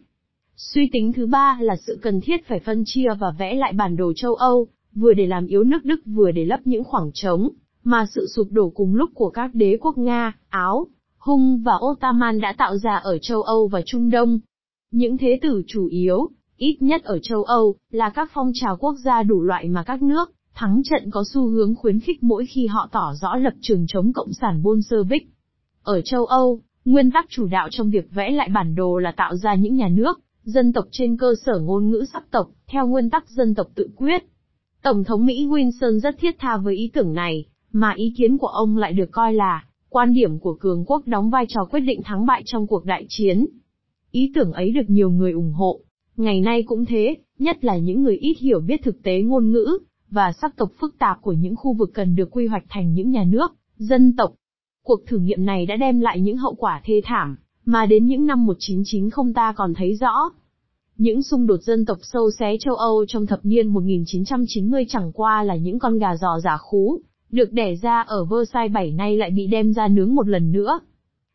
Suy tính thứ ba là sự cần thiết phải phân chia và vẽ lại bản đồ châu Âu, vừa để làm yếu nước Đức vừa để lấp những khoảng trống, mà sự sụp đổ cùng lúc của các đế quốc Nga, Áo, Hung và Ottoman đã tạo ra ở châu Âu và Trung Đông. Những thế tử chủ yếu, ít nhất ở châu Âu, là các phong trào quốc gia đủ loại mà các nước, thắng trận có xu hướng khuyến khích mỗi khi họ tỏ rõ lập trường chống Cộng sản Bolshevik. Ở châu Âu, nguyên tắc chủ đạo trong việc vẽ lại bản đồ là tạo ra những nhà nước, dân tộc trên cơ sở ngôn ngữ sắc tộc, theo nguyên tắc dân tộc tự quyết. Tổng thống Mỹ Wilson rất thiết tha với ý tưởng này, mà ý kiến của ông lại được coi là quan điểm của cường quốc đóng vai trò quyết định thắng bại trong cuộc đại chiến. Ý tưởng ấy được nhiều người ủng hộ. Ngày nay cũng thế, nhất là những người ít hiểu biết thực tế ngôn ngữ, và sắc tộc phức tạp của những khu vực cần được quy hoạch thành những nhà nước, dân tộc. Cuộc thử nghiệm này đã đem lại những hậu quả thê thảm, mà đến những năm 1990 ta còn thấy rõ. Những xung đột dân tộc sâu xé châu Âu trong thập niên 1990 chẳng qua là những con gà giò giả khú, được đẻ ra ở Versailles 7 nay lại bị đem ra nướng một lần nữa.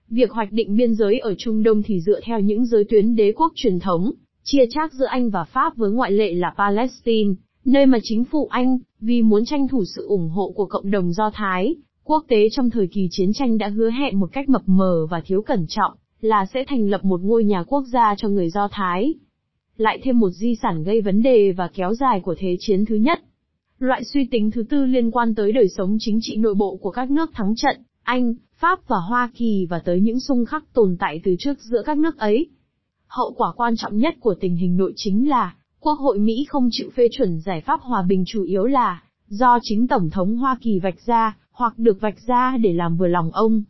Việc hoạch định biên giới ở Trung Đông thì dựa theo những giới tuyến đế quốc truyền thống, chia chác giữa Anh và Pháp với ngoại lệ là Palestine, nơi mà chính phủ Anh, vì muốn tranh thủ sự ủng hộ của cộng đồng Do Thái, quốc tế trong thời kỳ chiến tranh đã hứa hẹn một cách mập mờ và thiếu cẩn trọng, là sẽ thành lập một ngôi nhà quốc gia cho người Do Thái. Lại thêm một di sản gây vấn đề và kéo dài của Thế chiến thứ nhất. Loại suy tính thứ tư liên quan tới đời sống chính trị nội bộ của các nước thắng trận, Anh, Pháp và Hoa Kỳ và tới những xung khắc tồn tại từ trước giữa các nước ấy. Hậu quả quan trọng nhất của tình hình nội chính là, Quốc hội Mỹ không chịu phê chuẩn giải pháp hòa bình chủ yếu là, do chính Tổng thống Hoa Kỳ vạch ra, hoặc được vạch ra để làm vừa lòng ông.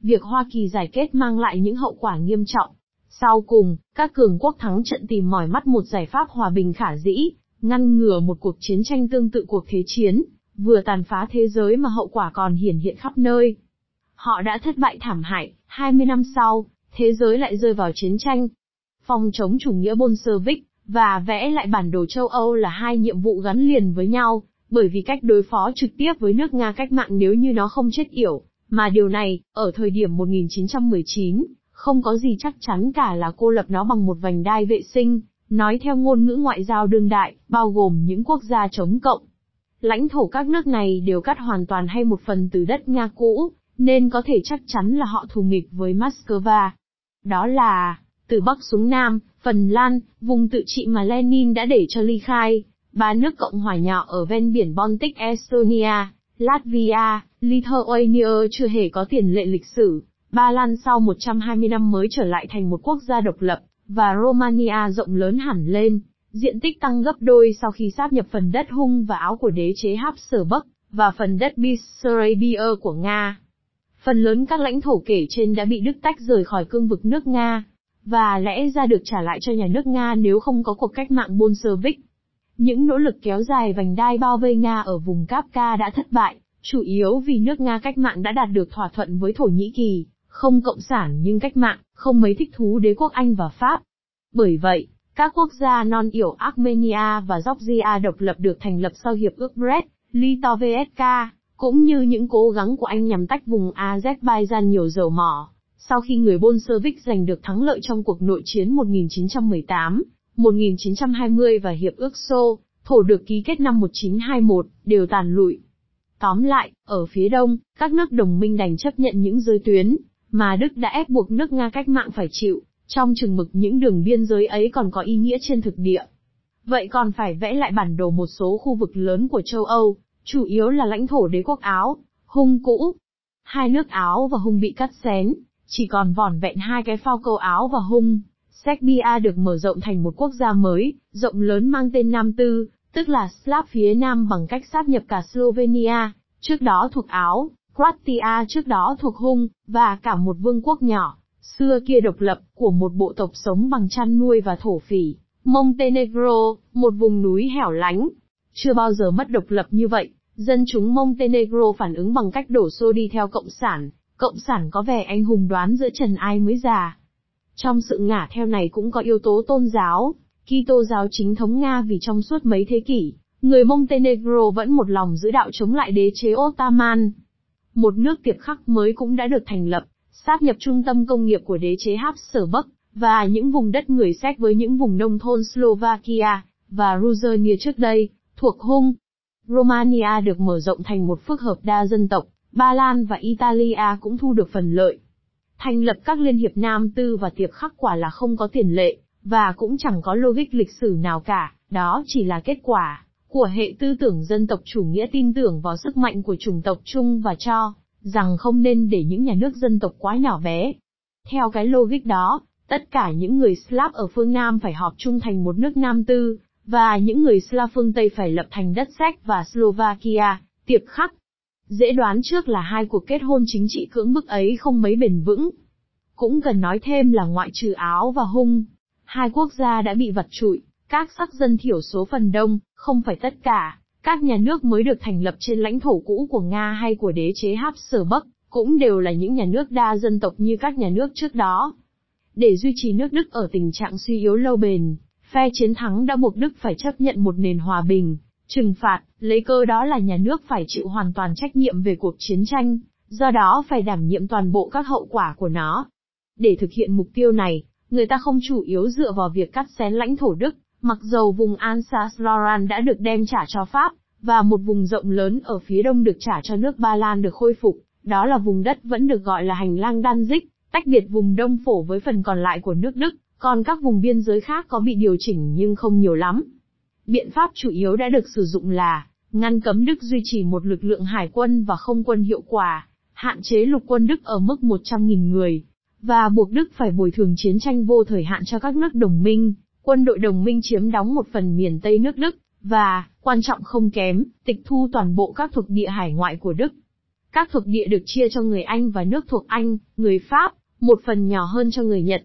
Việc Hoa Kỳ giải kết mang lại những hậu quả nghiêm trọng. Sau cùng, các cường quốc thắng trận tìm mỏi mắt một giải pháp hòa bình khả dĩ, ngăn ngừa một cuộc chiến tranh tương tự cuộc thế chiến, vừa tàn phá thế giới mà hậu quả còn hiển hiện khắp nơi. Họ đã thất bại thảm hại, 20 năm sau, thế giới lại rơi vào chiến tranh. Phòng chống chủ nghĩa Bolshevik, và vẽ lại bản đồ châu Âu là hai nhiệm vụ gắn liền với nhau, bởi vì cách đối phó trực tiếp với nước Nga cách mạng nếu như nó không chết yểu, mà điều này, ở thời điểm 1919, không có gì chắc chắn cả là cô lập nó bằng một vành đai vệ sinh, nói theo ngôn ngữ ngoại giao đương đại, bao gồm những quốc gia chống cộng. Lãnh thổ các nước này đều cắt hoàn toàn hay một phần từ đất Nga cũ, nên có thể chắc chắn là họ thù nghịch với Moscow. Đó là, từ Bắc xuống Nam, Phần Lan, vùng tự trị mà Lenin đã để cho ly khai, ba nước Cộng hòa nhỏ ở ven biển Baltic Estonia, Latvia, Lithuania chưa hề có tiền lệ lịch sử. Ba Lan sau 120 năm mới trở lại thành một quốc gia độc lập, và Romania rộng lớn hẳn lên, diện tích tăng gấp đôi sau khi sáp nhập phần đất hung và áo của đế chế Habsburg, và phần đất Bessarabia của Nga. Phần lớn các lãnh thổ kể trên đã bị Đức tách rời khỏi cương vực nước Nga, và lẽ ra được trả lại cho nhà nước Nga nếu không có cuộc cách mạng Bolshevik. Những nỗ lực kéo dài vành đai bao vây Nga ở vùng Kapka đã thất bại, chủ yếu vì nước Nga cách mạng đã đạt được thỏa thuận với Thổ Nhĩ Kỳ, không cộng sản nhưng cách mạng, không mấy thích thú đế quốc Anh và Pháp. Bởi vậy, các quốc gia non yểu Armenia và Georgia độc lập được thành lập sau Hiệp ước Brest, Litovsk, cũng như những cố gắng của Anh nhằm tách vùng Azerbaijan nhiều dầu mỏ. Sau khi người Bolshevik giành được thắng lợi trong cuộc nội chiến 1918, 1920 và Hiệp ước Xô, thổ được ký kết năm 1921, đều tàn lụi. Tóm lại, ở phía đông, các nước đồng minh đành chấp nhận những giới tuyến, mà Đức đã ép buộc nước Nga cách mạng phải chịu, trong chừng mực những đường biên giới ấy còn có ý nghĩa trên thực địa. Vậy còn phải vẽ lại bản đồ một số khu vực lớn của châu Âu, chủ yếu là lãnh thổ đế quốc Áo, Hung cũ. Hai nước Áo và Hung bị cắt xén, chỉ còn vỏn vẹn hai cái phao câu Áo và Hung. Serbia được mở rộng thành một quốc gia mới, rộng lớn mang tên Nam Tư, tức là Slav phía Nam bằng cách sáp nhập cả Slovenia, trước đó thuộc Áo, Croatia trước đó thuộc Hung, và cả một vương quốc nhỏ, xưa kia độc lập, của một bộ tộc sống bằng chăn nuôi và thổ phỉ. Montenegro, một vùng núi hẻo lánh, chưa bao giờ mất độc lập như vậy, dân chúng Montenegro phản ứng bằng cách đổ xô đi theo Cộng sản, Cộng sản có vẻ anh hùng đoán giữa trần ai mới già. Trong sự ngả theo này cũng có yếu tố tôn giáo, Kitô giáo chính thống Nga vì trong suốt mấy thế kỷ, người Montenegro vẫn một lòng giữ đạo chống lại đế chế Ottoman. Một nước tiệp khắc mới cũng đã được thành lập, sáp nhập trung tâm công nghiệp của đế chế Habsburg, và những vùng đất người Séc với những vùng nông thôn Slovakia, và Ruzernia trước đây, thuộc Hung. Romania được mở rộng thành một phức hợp đa dân tộc, Ba Lan và Italia cũng thu được phần lợi. Thành lập các liên hiệp Nam Tư và Tiệp Khắc quả là không có tiền lệ, và cũng chẳng có logic lịch sử nào cả, đó chỉ là kết quả của hệ tư tưởng dân tộc chủ nghĩa tin tưởng vào sức mạnh của chủng tộc chung và cho rằng không nên để những nhà nước dân tộc quá nhỏ bé. Theo cái logic đó, tất cả những người Slav ở phương Nam phải họp chung thành một nước Nam Tư, và những người Slav phương Tây phải lập thành đất Séc và Slovakia, tiệp khắc. Dễ đoán trước là hai cuộc kết hôn chính trị cưỡng bức ấy không mấy bền vững. Cũng cần nói thêm là ngoại trừ Áo và Hung, hai quốc gia đã bị vặt trụi, các sắc dân thiểu số phần đông, không phải tất cả, các nhà nước mới được thành lập trên lãnh thổ cũ của Nga hay của đế chế Habsburg, cũng đều là những nhà nước đa dân tộc như các nhà nước trước đó. Để duy trì nước Đức ở tình trạng suy yếu lâu bền, phe chiến thắng đã buộc Đức phải chấp nhận một nền hòa bình, trừng phạt, lấy cơ đó là nhà nước phải chịu hoàn toàn trách nhiệm về cuộc chiến tranh, do đó phải đảm nhiệm toàn bộ các hậu quả của nó. Để thực hiện mục tiêu này, người ta không chủ yếu dựa vào việc cắt xén lãnh thổ Đức, mặc dầu vùng Alsace-Lorraine đã được đem trả cho Pháp, và một vùng rộng lớn ở phía đông được trả cho nước Ba Lan được khôi phục, đó là vùng đất vẫn được gọi là hành lang Danzig, tách biệt vùng đông phổ với phần còn lại của nước Đức, còn các vùng biên giới khác có bị điều chỉnh nhưng không nhiều lắm. Biện pháp chủ yếu đã được sử dụng là ngăn cấm Đức duy trì một lực lượng hải quân và không quân hiệu quả, hạn chế lục quân Đức ở mức 100.000 người, và buộc Đức phải bồi thường chiến tranh vô thời hạn cho các nước đồng minh. Quân đội đồng minh chiếm đóng một phần miền Tây nước Đức, và, quan trọng không kém, tịch thu toàn bộ các thuộc địa hải ngoại của Đức. Các thuộc địa được chia cho người Anh và nước thuộc Anh, người Pháp, một phần nhỏ hơn cho người Nhật.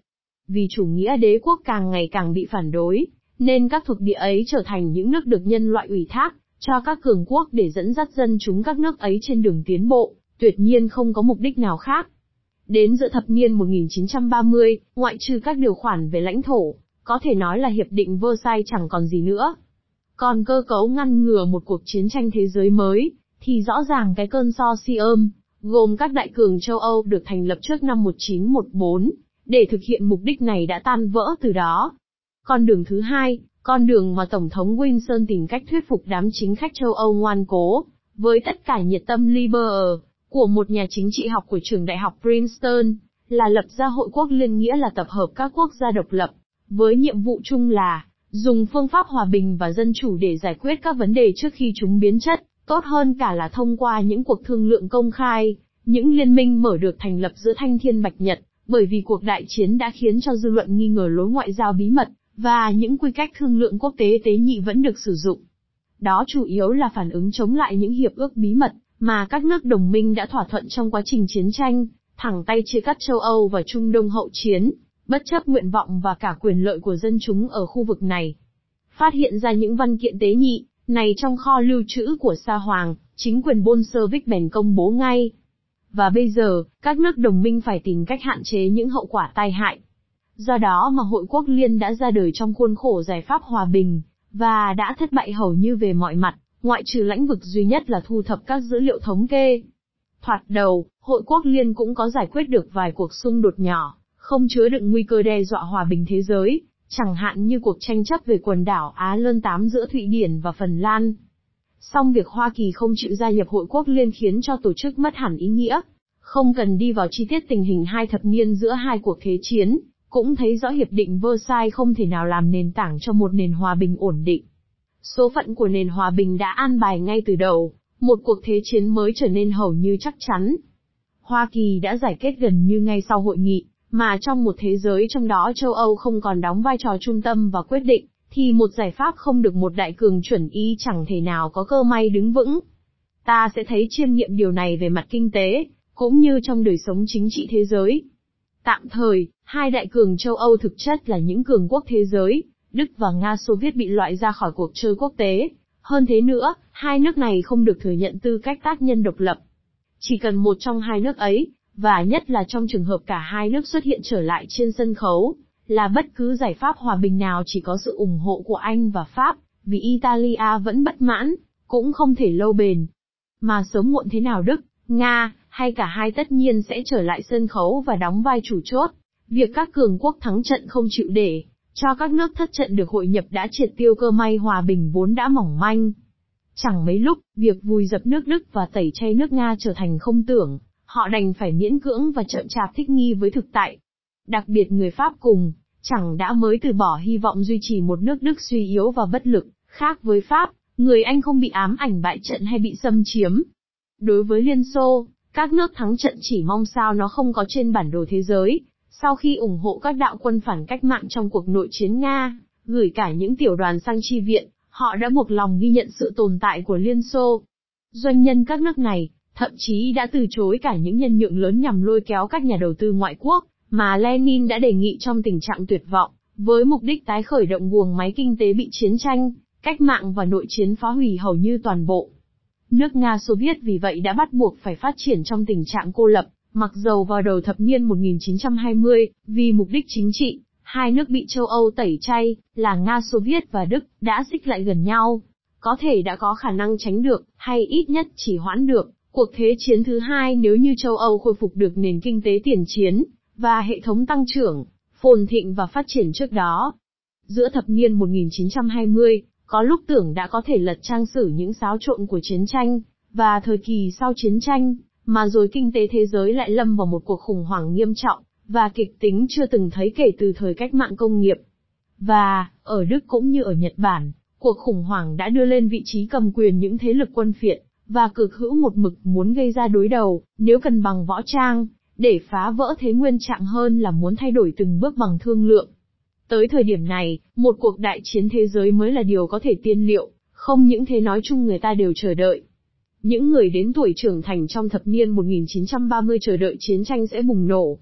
Vì chủ nghĩa đế quốc càng ngày càng bị phản đối, nên các thuộc địa ấy trở thành những nước được nhân loại ủy thác, cho các cường quốc để dẫn dắt dân chúng các nước ấy trên đường tiến bộ, tuyệt nhiên không có mục đích nào khác. Đến giữa thập niên 1930, ngoại trừ các điều khoản về lãnh thổ, có thể nói là Hiệp định Versailles chẳng còn gì nữa. Còn cơ cấu ngăn ngừa một cuộc chiến tranh thế giới mới, thì rõ ràng cái cơn so si ôm, gồm các đại cường châu Âu được thành lập trước năm 1914, để thực hiện mục đích này đã tan vỡ từ đó. Con đường thứ hai, con đường mà Tổng thống Wilson tìm cách thuyết phục đám chính khách châu Âu ngoan cố, với tất cả nhiệt tâm liberal, của một nhà chính trị học của trường đại học Princeton, là lập ra hội quốc liên nghĩa là tập hợp các quốc gia độc lập, với nhiệm vụ chung là dùng phương pháp hòa bình và dân chủ để giải quyết các vấn đề trước khi chúng biến chất, tốt hơn cả là thông qua những cuộc thương lượng công khai, những liên minh mở được thành lập giữa Thanh Thiên Bạch Nhật, bởi vì cuộc đại chiến đã khiến cho dư luận nghi ngờ lối ngoại giao bí mật, và những quy cách thương lượng quốc tế tế nhị vẫn được sử dụng. Đó chủ yếu là phản ứng chống lại những hiệp ước bí mật, mà các nước đồng minh đã thỏa thuận trong quá trình chiến tranh, thẳng tay chia cắt châu Âu và Trung Đông hậu chiến, bất chấp nguyện vọng và cả quyền lợi của dân chúng ở khu vực này. Phát hiện ra những văn kiện tế nhị, này trong kho lưu trữ của Sa Hoàng, chính quyền Bolshevik bèn công bố ngay. Và bây giờ, các nước đồng minh phải tìm cách hạn chế những hậu quả tai hại. Do đó mà Hội Quốc Liên đã ra đời trong khuôn khổ giải pháp hòa bình, và đã thất bại hầu như về mọi mặt, ngoại trừ lãnh vực duy nhất là thu thập các dữ liệu thống kê. Thoạt đầu, Hội Quốc Liên cũng có giải quyết được vài cuộc xung đột nhỏ, không chứa đựng nguy cơ đe dọa hòa bình thế giới, chẳng hạn như cuộc tranh chấp về quần đảo Á Lơn Tám giữa Thụy Điển và Phần Lan. Song việc Hoa Kỳ không chịu gia nhập Hội Quốc Liên khiến cho tổ chức mất hẳn ý nghĩa. Không cần đi vào chi tiết tình hình hai thập niên giữa hai cuộc thế chiến, cũng thấy rõ Hiệp định Versailles không thể nào làm nền tảng cho một nền hòa bình ổn định. Số phận của nền hòa bình đã an bài ngay từ đầu, một cuộc thế chiến mới trở nên hầu như chắc chắn. Hoa Kỳ đã giải kết gần như ngay sau hội nghị, mà trong một thế giới trong đó châu Âu không còn đóng vai trò trung tâm và quyết định, thì một giải pháp không được một đại cường chuẩn y chẳng thể nào có cơ may đứng vững. Ta sẽ thấy chiêm nghiệm điều này về mặt kinh tế, cũng như trong đời sống chính trị thế giới. Tạm thời, hai đại cường châu Âu thực chất là những cường quốc thế giới, Đức và Nga Xô Viết bị loại ra khỏi cuộc chơi quốc tế. Hơn thế nữa, hai nước này không được thừa nhận tư cách tác nhân độc lập. Chỉ cần một trong hai nước ấy, và nhất là trong trường hợp cả hai nước xuất hiện trở lại trên sân khấu, là bất cứ giải pháp hòa bình nào chỉ có sự ủng hộ của Anh và Pháp, vì Italia vẫn bất mãn, cũng không thể lâu bền. Mà sớm muộn thế nào Đức, Nga, hay cả hai tất nhiên sẽ trở lại sân khấu và đóng vai chủ chốt. Việc các cường quốc thắng trận không chịu để, cho các nước thất trận được hội nhập đã triệt tiêu cơ may hòa bình vốn đã mỏng manh. Chẳng mấy lúc, việc vùi dập nước Đức và tẩy chay nước Nga trở thành không tưởng, họ đành phải miễn cưỡng và chậm chạp thích nghi với thực tại. Đặc biệt người Pháp cùng, chẳng đã mới từ bỏ hy vọng duy trì một nước Đức suy yếu và bất lực, khác với Pháp, người Anh không bị ám ảnh bại trận hay bị xâm chiếm. Đối với Liên Xô, các nước thắng trận chỉ mong sao nó không có trên bản đồ thế giới, sau khi ủng hộ các đạo quân phản cách mạng trong cuộc nội chiến Nga, gửi cả những tiểu đoàn sang chi viện, họ đã buộc lòng ghi nhận sự tồn tại của Liên Xô. Doanh nhân các nước này, thậm chí đã từ chối cả những nhân nhượng lớn nhằm lôi kéo các nhà đầu tư ngoại quốc, mà Lenin đã đề nghị trong tình trạng tuyệt vọng, với mục đích tái khởi động guồng máy kinh tế bị chiến tranh, cách mạng và nội chiến phá hủy hầu như toàn bộ. Nước Nga Xô Viết vì vậy đã bắt buộc phải phát triển trong tình trạng cô lập, mặc dầu vào đầu thập niên 1920, vì mục đích chính trị, hai nước bị châu Âu tẩy chay, là Nga Xô Viết và Đức, đã xích lại gần nhau. Có thể đã có khả năng tránh được, hay ít nhất chỉ hoãn được, cuộc thế chiến thứ hai nếu như châu Âu khôi phục được nền kinh tế tiền chiến, và hệ thống tăng trưởng, phồn thịnh và phát triển trước đó. Giữa thập niên 1920, có lúc tưởng đã có thể lật trang sử những xáo trộn của chiến tranh, và thời kỳ sau chiến tranh, mà rồi kinh tế thế giới lại lâm vào một cuộc khủng hoảng nghiêm trọng, và kịch tính chưa từng thấy kể từ thời cách mạng công nghiệp. Và, ở Đức cũng như ở Nhật Bản, cuộc khủng hoảng đã đưa lên vị trí cầm quyền những thế lực quân phiện, và cực hữu một mực muốn gây ra đối đầu, nếu cần bằng võ trang, để phá vỡ thế nguyên trạng hơn là muốn thay đổi từng bước bằng thương lượng. Tới thời điểm này, một cuộc đại chiến thế giới mới là điều có thể tiên liệu, không những thế nói chung người ta đều chờ đợi. Những người đến tuổi trưởng thành trong thập niên 1930 chờ đợi chiến tranh sẽ bùng nổ.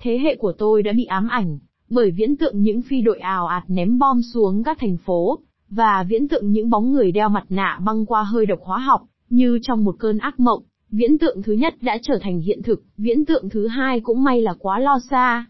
Thế hệ của tôi đã bị ám ảnh, Bởi viễn tượng những phi đội ào ạt ném bom xuống các thành phố, và viễn tượng những bóng người đeo mặt nạ băng qua hơi độc hóa học, như trong một cơn ác mộng, viễn tượng thứ nhất đã trở thành hiện thực, viễn tượng thứ hai cũng may là quá lo xa.